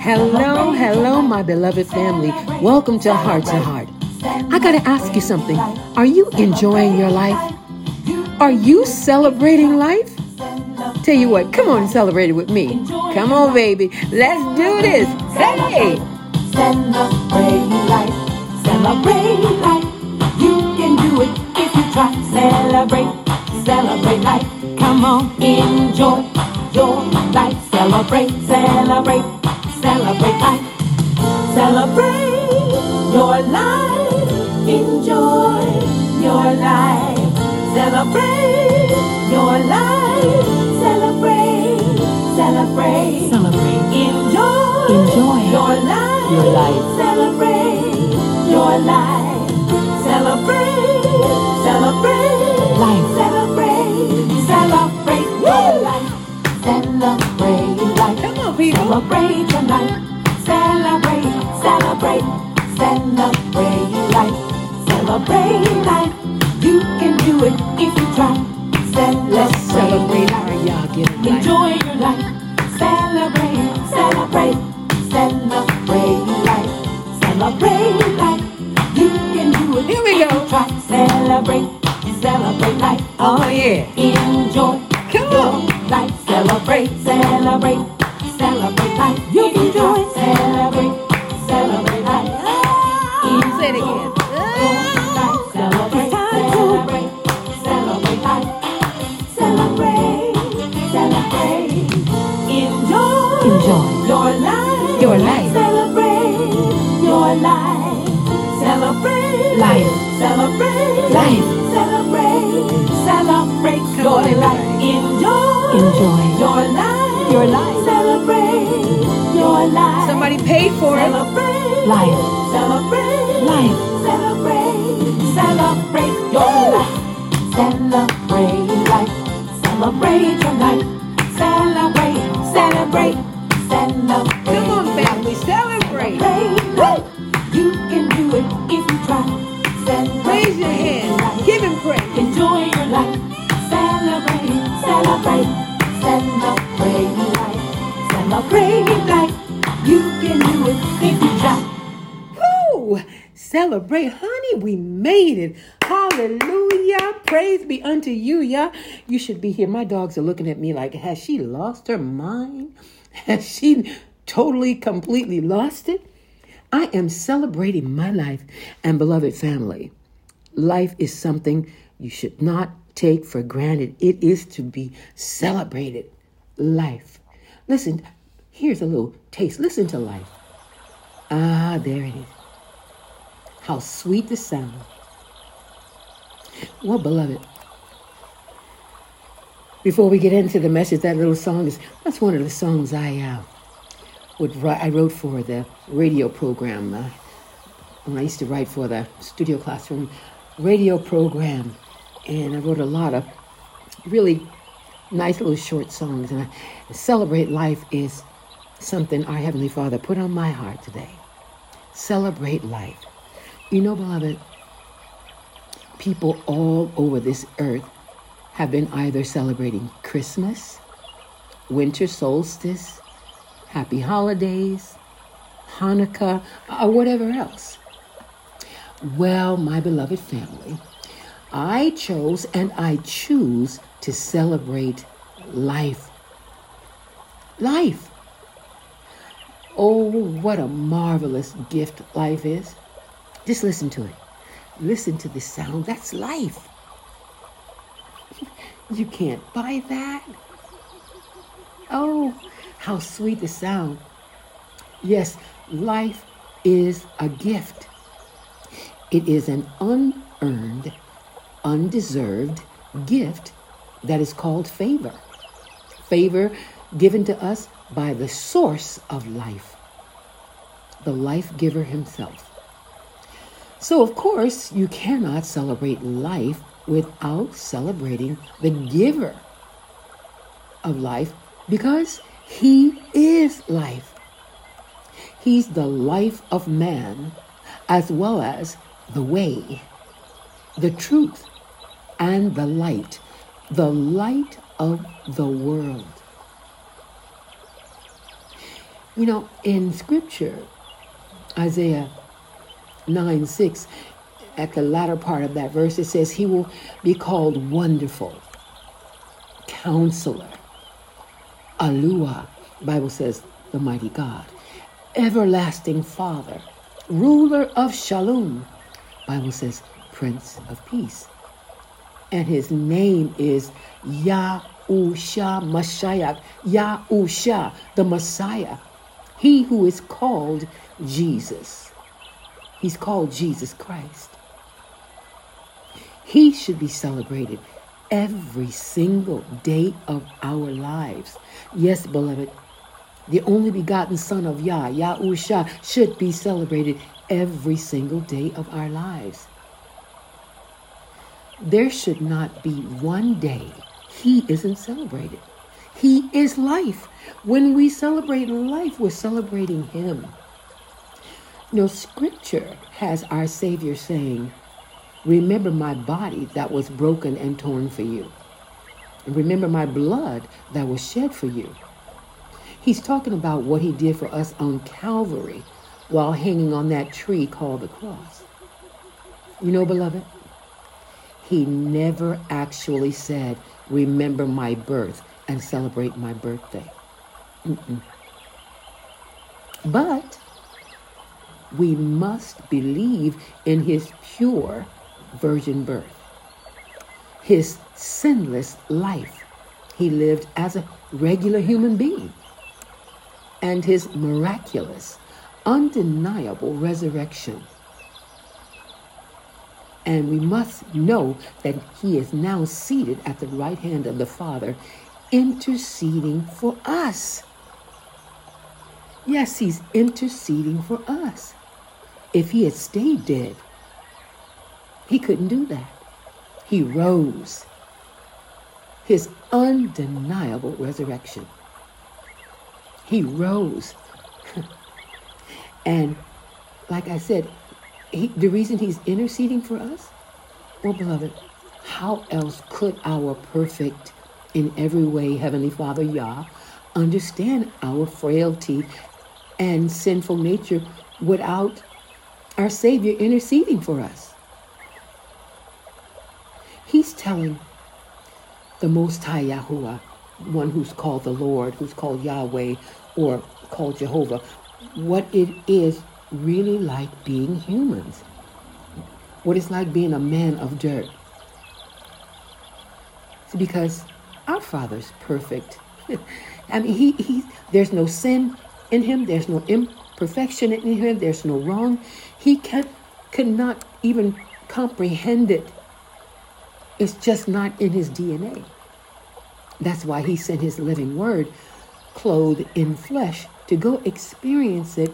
Hello, hello, my beloved family. Welcome to Heart to Heart. I gotta ask you something. Are you enjoying your life? Are you celebrating life? Tell you what, come on and celebrate it with me. Come on, baby. Let's do this. Hey! Celebrate life. Celebrate life. You can do it if you try. Celebrate. Celebrate life. Come on, enjoy your life. Celebrate. Celebrate. Celebrate life. Celebrate your life. Enjoy your life. Celebrate your life. Celebrate. Celebrate. Celebrate Enjoy. Enjoy your life. your life. Celebrate your life. Celebrate. Celebrate. Celebrate your life. Celebrate. Celebrate. Celebrate life. Celebrate life. You can do it if you try. Celebrate. Let's celebrate our y'all get it. Enjoy your life. Celebrate, celebrate, celebrate life. Celebrate life. You can do it. Here we go. Try celebrate, celebrate life. Oh, yeah. Enjoy Come your on. life. Celebrate, celebrate celebrate life. Celebrate life. You can do it. Woo! Celebrate, honey. We made it. Hallelujah. Praise be unto you, yeah. You should be here. My dogs are looking at me like, has she lost her mind? Has she totally, completely lost it? I am celebrating my life and beloved family. Life is something you should not take for granted. It is to be celebrated. Life. Listen, here's a little taste. Listen to life. Ah, there it is. How sweet the sound. Well, beloved, before we get into the message, that little song is that's one of the songs I uh, would write, I wrote for the radio program uh, when I used to write for the studio classroom radio program, and I wrote a lot of really nice little short songs. And I, celebrate life is something our heavenly Father put on my heart today. Celebrate life. You know, beloved, people all over this earth have been either celebrating Christmas, winter solstice, happy holidays, Hanukkah, or whatever else. Well, my beloved family, I chose and I choose to celebrate life. Life. Oh, what a marvelous gift life is. Just listen to it. Listen to the sound. That's life. You can't buy that. Oh, how sweet the sound. Yes, life is a gift. It is an unearned, undeserved gift that is called favor. Favor given to us by the source of life, the life giver himself. So, of course, you cannot celebrate life without celebrating the giver of life because he is life. He's the life of man as well as the way, the truth, and the light, the light of the world. You know, in scripture, Isaiah 9 6, at the latter part of that verse, it says, He will be called Wonderful, Counselor, Alua, Bible says, the mighty God, Everlasting Father, Ruler of Shalom, Bible says, Prince of Peace. And his name is Yahusha Mashiach, Yahusha, the Messiah, he who is called Jesus. He's called Jesus Christ. He should be celebrated every single day of our lives. Yes, beloved, the only begotten Son of Yah, Yahusha, should be celebrated every single day of our lives. There should not be one day he isn't celebrated. He is life. When we celebrate life, we're celebrating him. Know, scripture has our Savior saying, Remember my body that was broken and torn for you. Remember my blood that was shed for you. He's talking about what he did for us on Calvary while hanging on that tree called the cross. You know, beloved, he never actually said, Remember my birth and celebrate my birthday. Mm-mm. But we must believe in his pure virgin birth, his sinless life. He lived as a regular human being, and his miraculous, undeniable resurrection. And we must know that he is now seated at the right hand of the Father, interceding for us. Yes, he's interceding for us. If he had stayed dead, he couldn't do that. He rose. His undeniable resurrection. He rose. and like I said, he, the reason he's interceding for us, well, beloved, how else could our perfect, in every way, Heavenly Father Yah understand our frailty and sinful nature without our Savior interceding for us? He's telling the Most High Yahuwah, one who's called the Lord, who's called Yahweh, or called Jehovah, what it is really like being humans. What it's like being a man of dirt. It's because our Father's perfect. I mean, he, he, there's no sin in him. There's no imperfection in him. There's no wrong. He can, cannot even comprehend it it's just not in his DNA. That's why he sent his living word, clothed in flesh, to go experience it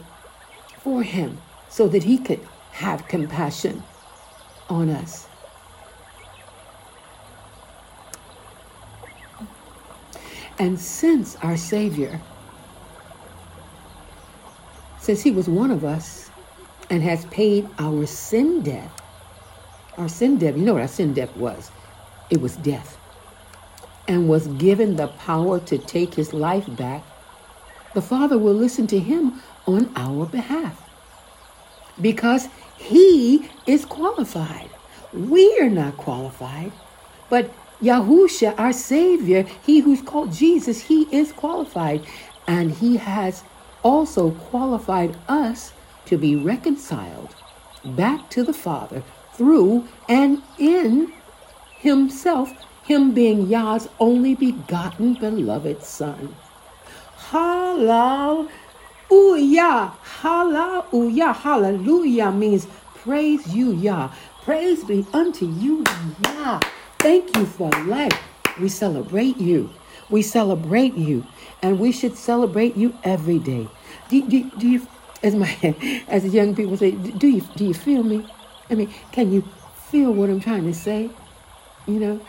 for him so that he could have compassion on us. And since our Savior, since he was one of us and has paid our sin debt, our sin debt, you know what our sin debt was? It was death. And was given the power to take his life back. The Father will listen to him on our behalf. Because he is qualified. We are not qualified. But Yahusha, our Savior, he who's called Jesus, he is qualified. And he has also qualified us to be reconciled back to the Father through and in himself, him being Yah's only begotten beloved Son. Hallelujah. Ooh, ya, hallelujah. Hallelujah means praise you, Yah. Praise be unto you, Yah. Thank you for life. We celebrate you. We celebrate you. And we should celebrate you every day. Do, do, do you, as my as the young people say, do you do you feel me? I mean, can you feel what I'm trying to say? You know?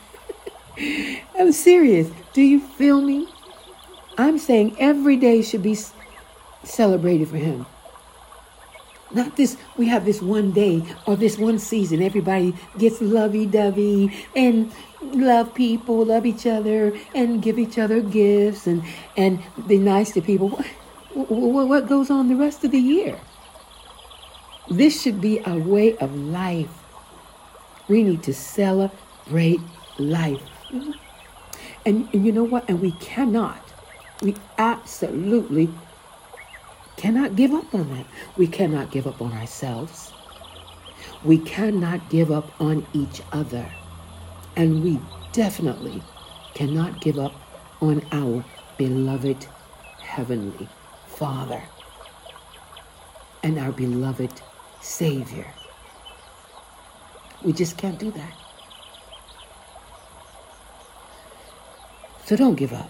I'm serious. Do you feel me? I'm saying every day should be celebrated for him. Not this, we have this one day or this one season. Everybody gets lovey dovey and love people, love each other, and give each other gifts and, and be nice to people. wh- wh- what goes on the rest of the year. This should be a way of life. We need to celebrate life. And, and you know what? And we cannot, we absolutely cannot give up on that. We cannot give up on ourselves. We cannot give up on each other. And we definitely cannot give up on our beloved Heavenly Father and our beloved Savior. We just can't do that. So don't give up.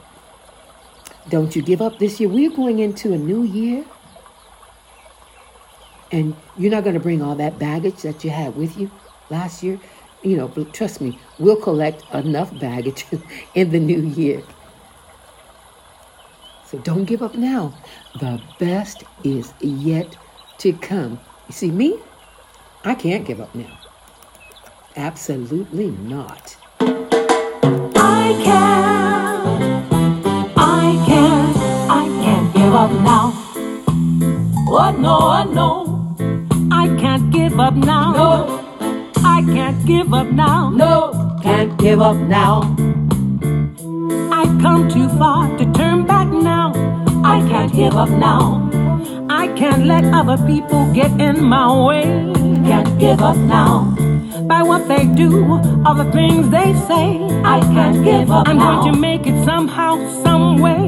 Don't you give up this year. We're going into a new year. And you're not going to bring all that baggage that you had with you last year. You know, trust me, we'll collect enough baggage in the new year. So don't give up now. The best is yet to come. You see, me, I can't give up now. Absolutely not. I can't, I can't, I can't give up now. Oh no, oh no, I can't give up now. No, I can't give up now. No, can't give up now. I've come too far to turn back now. I can't give up now. I can't let other people get in my way. Can't give up now. By what they do, or the things they say, I can't give up I'm now. going to make it somehow, some way.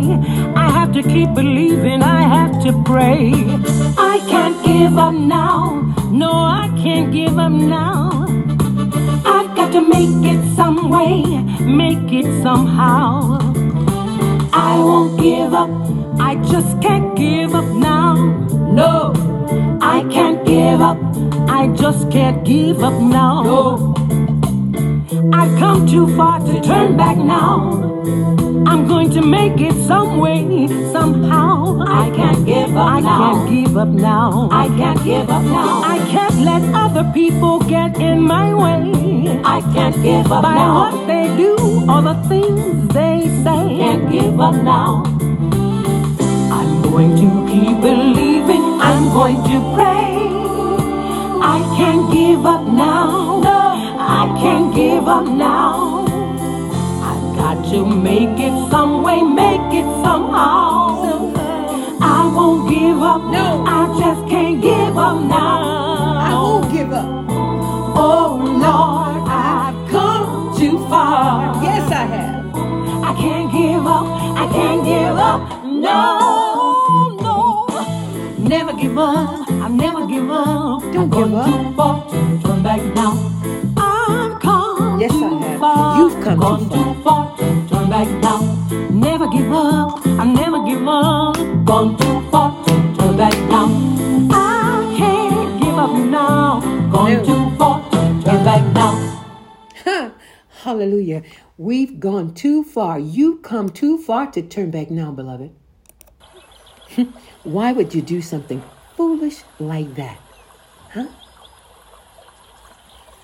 I have to keep believing, I have to pray. I can't give up now. No, I can't give up now. I've got to make it some way, make it somehow. I won't give up, I just can't give up now. No, I can't give up, I just can't give up now. No, I've come too far to turn back now. I'm going to make it some way, somehow. I can't give up I now. can't give up now. I can't give up now. I can't let other people get in my way. I can't give up By now. what they do or the things they say. I can't give up now. I'm going to keep believing. I'm going to pray. Give up now. No, I can't give up now. I've got to make it some way, make it somehow. I won't give up. No. I just can't give up now. I won't give up. Oh Lord, I've come too far. Yes, I have. I can't give up. I can't give up. No, no. Never give up. Never give up. Don't Gone give up. Too far to turn back now. I've come Yes, I have. far. You've come too Gone far. too far to turn back now. Never give up. I never give up. Gone too far to turn back now. I can't give up now. Gone No. too far to turn back now. Hallelujah. We've gone too far. You've come too far to turn back now, beloved. Why would you do something foolish like that? Huh?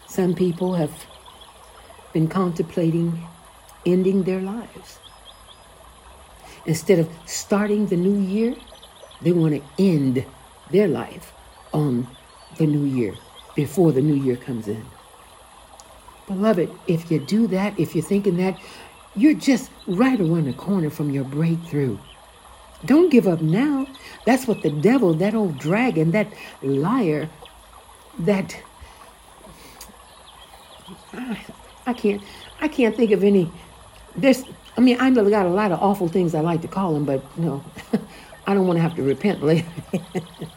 Some people have been contemplating ending their lives. Instead of starting the new year, they want to end their life on the new year before the new year comes in. Beloved, if you do that, if you're thinking that, you're just right around the corner from your breakthrough. Don't give up now. That's what the devil, that old dragon, that liar, that I, can't I can't think of any there's I mean I got a lot of awful things I like to call him, but no, I don't want to have to repent later.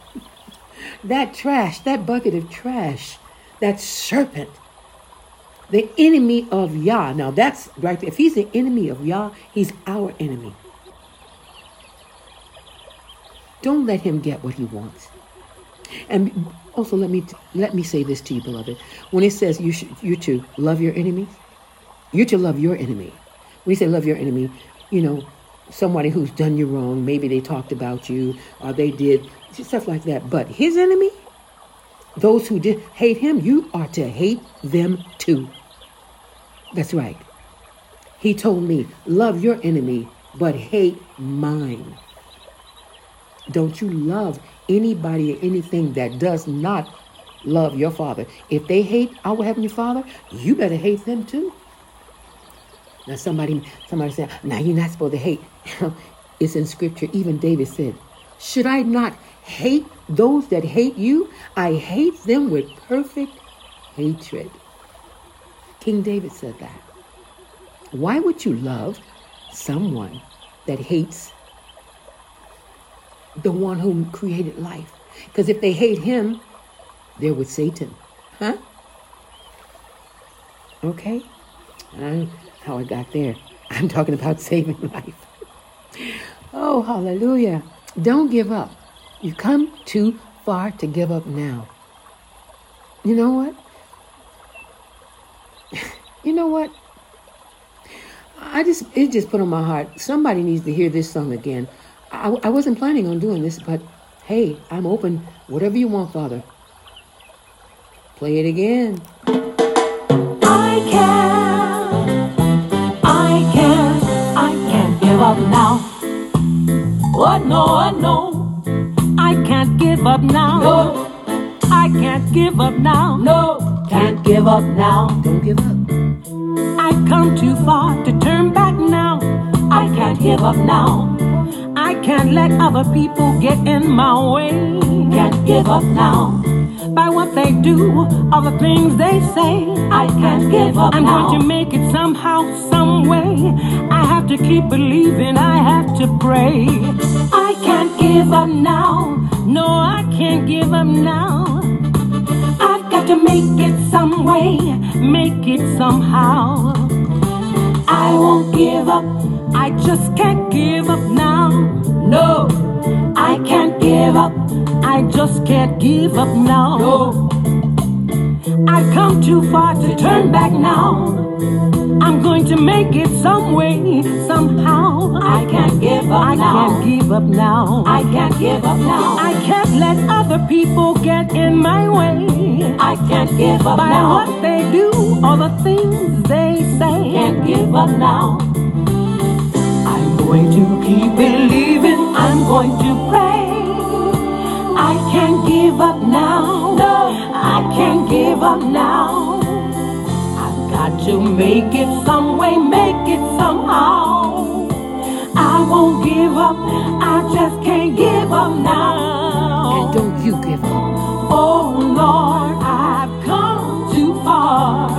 that trash, that bucket of trash, that serpent the enemy of Yah. Now that's right. If he's the enemy of Yah, he's our enemy. Don't let him get what he wants. And also, let me let me say this to you, beloved. When it says you should, you're to love your enemy, you're to love your enemy. When you say love your enemy, you know, somebody who's done you wrong. Maybe they talked about you, or they did stuff like that. But his enemy, those who did hate him, you are to hate them too. That's right. He told me, love your enemy, but hate mine. Don't you love anybody or anything that does not love your Father? If they hate our Heavenly Father, you better hate them too. Now somebody somebody said, now you're not supposed to hate. it's in scripture. Even David said, Should I not hate those that hate you? I hate them with perfect hatred. King David said that. Why would you love someone that hates the one who created life? Because if they hate him, they're with Satan. Huh? Okay? I, how I got there. I'm talking about saving life. Oh, hallelujah. Don't give up. You've come too far to give up now. You know what? you know what? I just it just put on my heart. Somebody needs to hear this song again. I, I wasn't planning on doing this, but hey, I'm open. Whatever you want, Father. Play it again. I can't, I can't, I can't give up now. What no, I know, I can't give up now. no, I can't give up now. no, can't give up now. Don't give up. I've come too far to turn back now. I can't give up now. I can't let other people get in my way. Can't give up now. By what they do, all the things they say. I can't give up I'm now. going to make it somehow, some way. I have to keep believing, I have to pray. I can't give up now. No, I can't give up now. I've got to make it some way. Make it somehow. I won't give up. I just can't give up now. No, I can't give up. I just can't give up now. No, I've come too far to turn back now. I'm going to make it some way, somehow. I can't give up I now. can't give up now. I can't give up now. I can't let other people get in my way. I can't give up By now. what they do, all the things they say. Can't give up now. I'm going to keep believing. I'm going to pray. I can't give up now. No, I can't give up now. I've got to make it some way, make it somehow. I won't give up. I just can't give up now. And don't you give up. Oh Lord, I've come too far.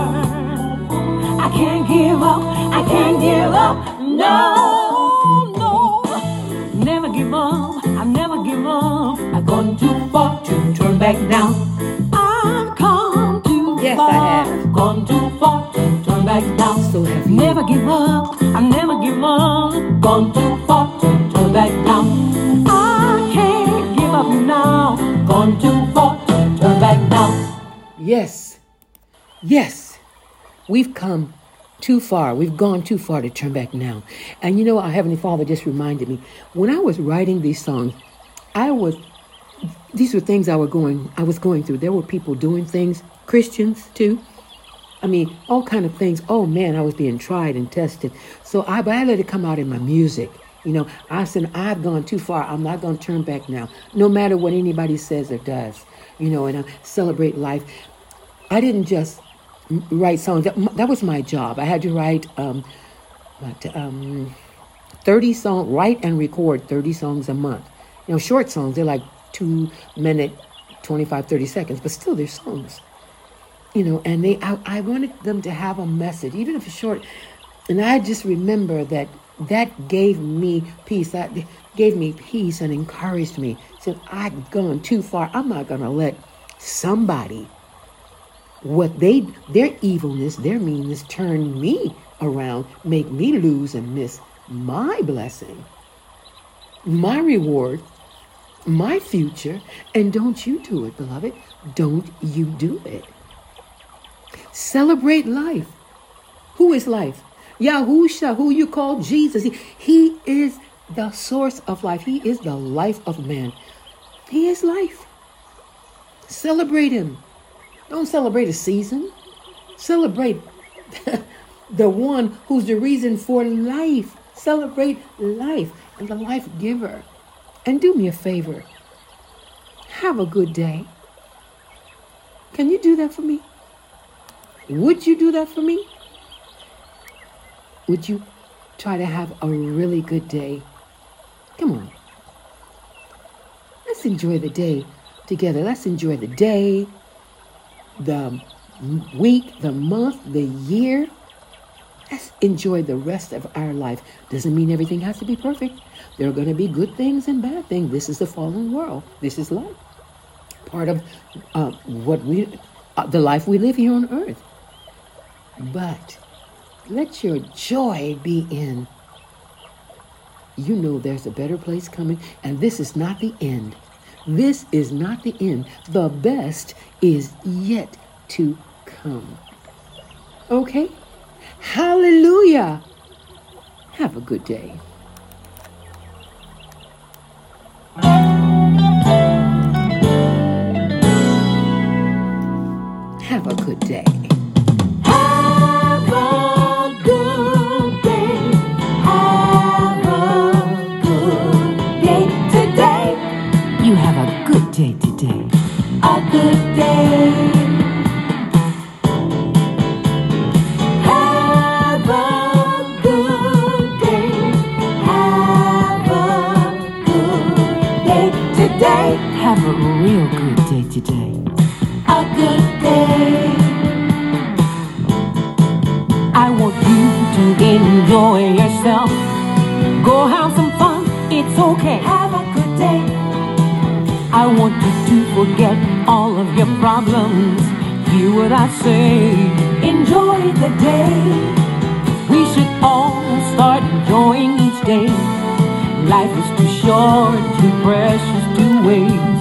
I can't give up. I can't give up. No, give up. I never give up. I've gone too far to turn back now. I've come too Yes, far. I have. Gone too far to turn back now. So have you. Never give up. I never give up. Gone too far to turn back now. I can't give up now. Gone too far to turn back now. Yes. Yes. We've come too far. We've gone too far to turn back now. And you know, our Heavenly Father just reminded me when I was writing these songs, I was these were things I were going I was going through. There were people doing things, Christians too. I mean, all kind of things. Oh man, I was being tried and tested. So I but I let it come out in my music. You know, I said I've gone too far. I'm not going to turn back now, no matter what anybody says or does. You know, and I celebrate life. I didn't just write songs. That, that was my job. I had to write um, what, um, 30 songs, write and record 30 songs a month. You know, short songs, they're like two minute, 25, 30 seconds, but still they're songs. You know, and they, I, I wanted them to have a message, even if it's short. And I just remember that that gave me peace. That gave me peace and encouraged me. Said, I've gone too far. I'm not going to let somebody what they their evilness their meanness turn me around make me lose and miss my blessing my reward my future. And don't you do it beloved. Don't you do it. Celebrate life. Who is life? Yahusha who you call jesus. He, he is the source of life. He is the life of man. He is life. Celebrate him don't celebrate a season. Celebrate the one who's the reason for life. Celebrate life and the life giver. And do me a favor. Have a good day. Can you do that for me? Would you do that for me? Would you try to have a really good day? Come on. Let's enjoy the day together. Let's enjoy the day, the week, the month, the year. Let's enjoy the rest of our life. Doesn't mean everything has to be perfect. There are going to be good things and bad things. This is the fallen world. This is life. Part of uh, what we, uh, the life we live here on earth. But let your joy be in. You know there's a better place coming, and this is not the end. This is not the end. The best is yet to come. Okay? Hallelujah. Have a good day. Have a good day. Have a good day. Have a good day. Have a good day. Today. Have a real good day today. A good day. I want you to enjoy yourself. Go have some fun, it's okay. Have a good day. I want you to forget all of your problems. Hear what I say. Enjoy the day. We should all start enjoying each day. Life is too short, too precious to waste.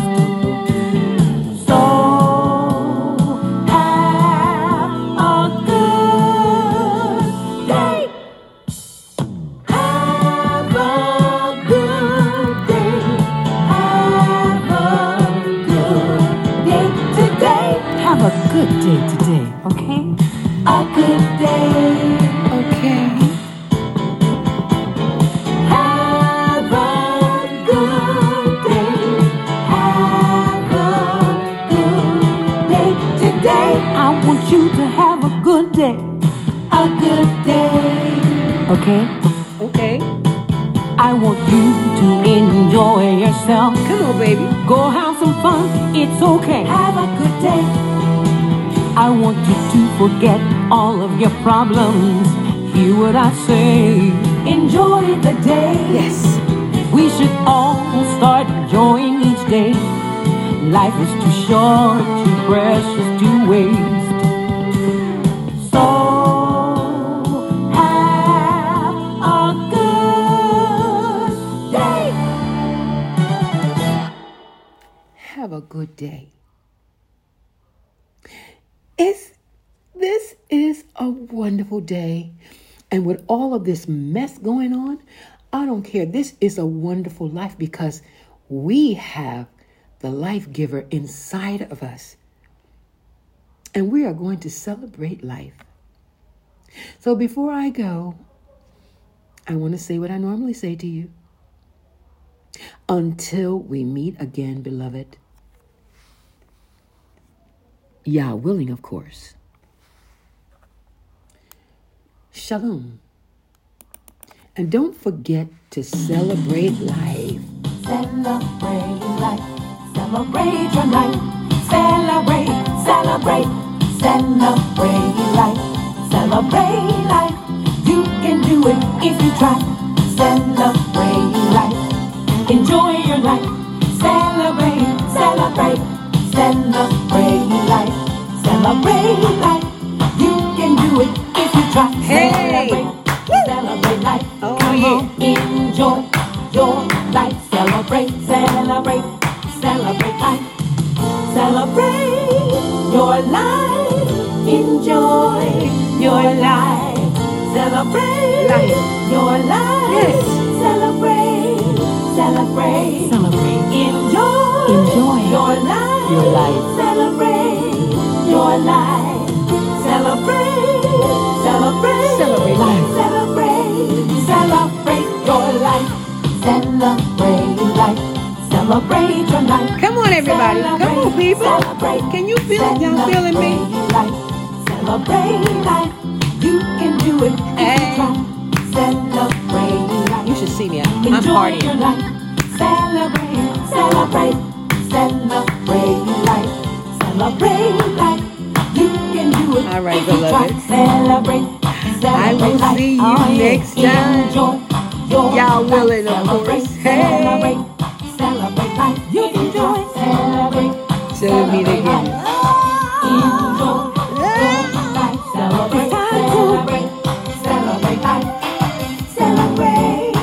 Okay. Have a good day. I want you to forget all of your problems. Hear what I say. Enjoy the day. Yes. We should all start enjoying each day. Life is too short, too precious to waste. Good day. It's, this is a wonderful day. And with all of this mess going on, I don't care. This is a wonderful life because we have the life giver inside of us. And we are going to celebrate life. So before I go, I want to say what I normally say to you. Until we meet again, beloved. Yah willing, of course. Shalom. And don't forget to celebrate life. Celebrate life. Celebrate your life. Celebrate, celebrate, celebrate life. Life. Celebrate, celebrate your life. Celebrate life. Celebrate your life. Come on, everybody. Come on, people. Can you feel it? Y'all feeling me? Celebrate life. Celebrate life. You can do it. Hey. You. Celebrate life. You should see me. I'm Enjoy your partying. life. Celebrate, celebrate, celebrate life. Celebrate life. You can do it. All right, if you try. beloved. Celebrate, I will celebrate see you Oh, next time. Enjoy your Yah willing, of course. Hey. Celebrate, celebrate life. You can do it. Celebrate. Till we meet again. life. Enjoy life. Celebrate, celebrate, celebrate life. Celebrate,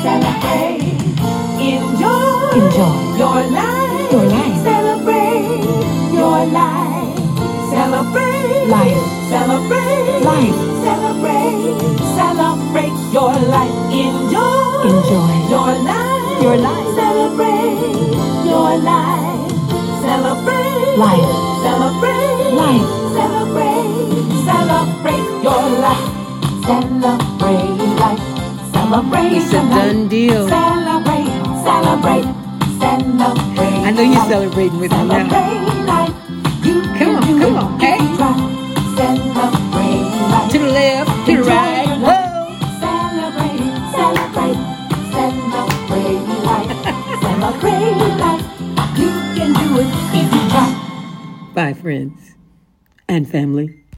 celebrate. Enjoy, Enjoy. your life. Your life. Celebrate your life. Celebrate Life. Celebrate Life. Enjoy. Your life. Your life. Celebrate your life. Celebrate Life. Celebrate Life. Celebrate. Celebrate your life. Celebrate life. Celebrate It's a done deal. Celebrate, celebrate, celebrate. I know you're celebrating with me now. Friends and family.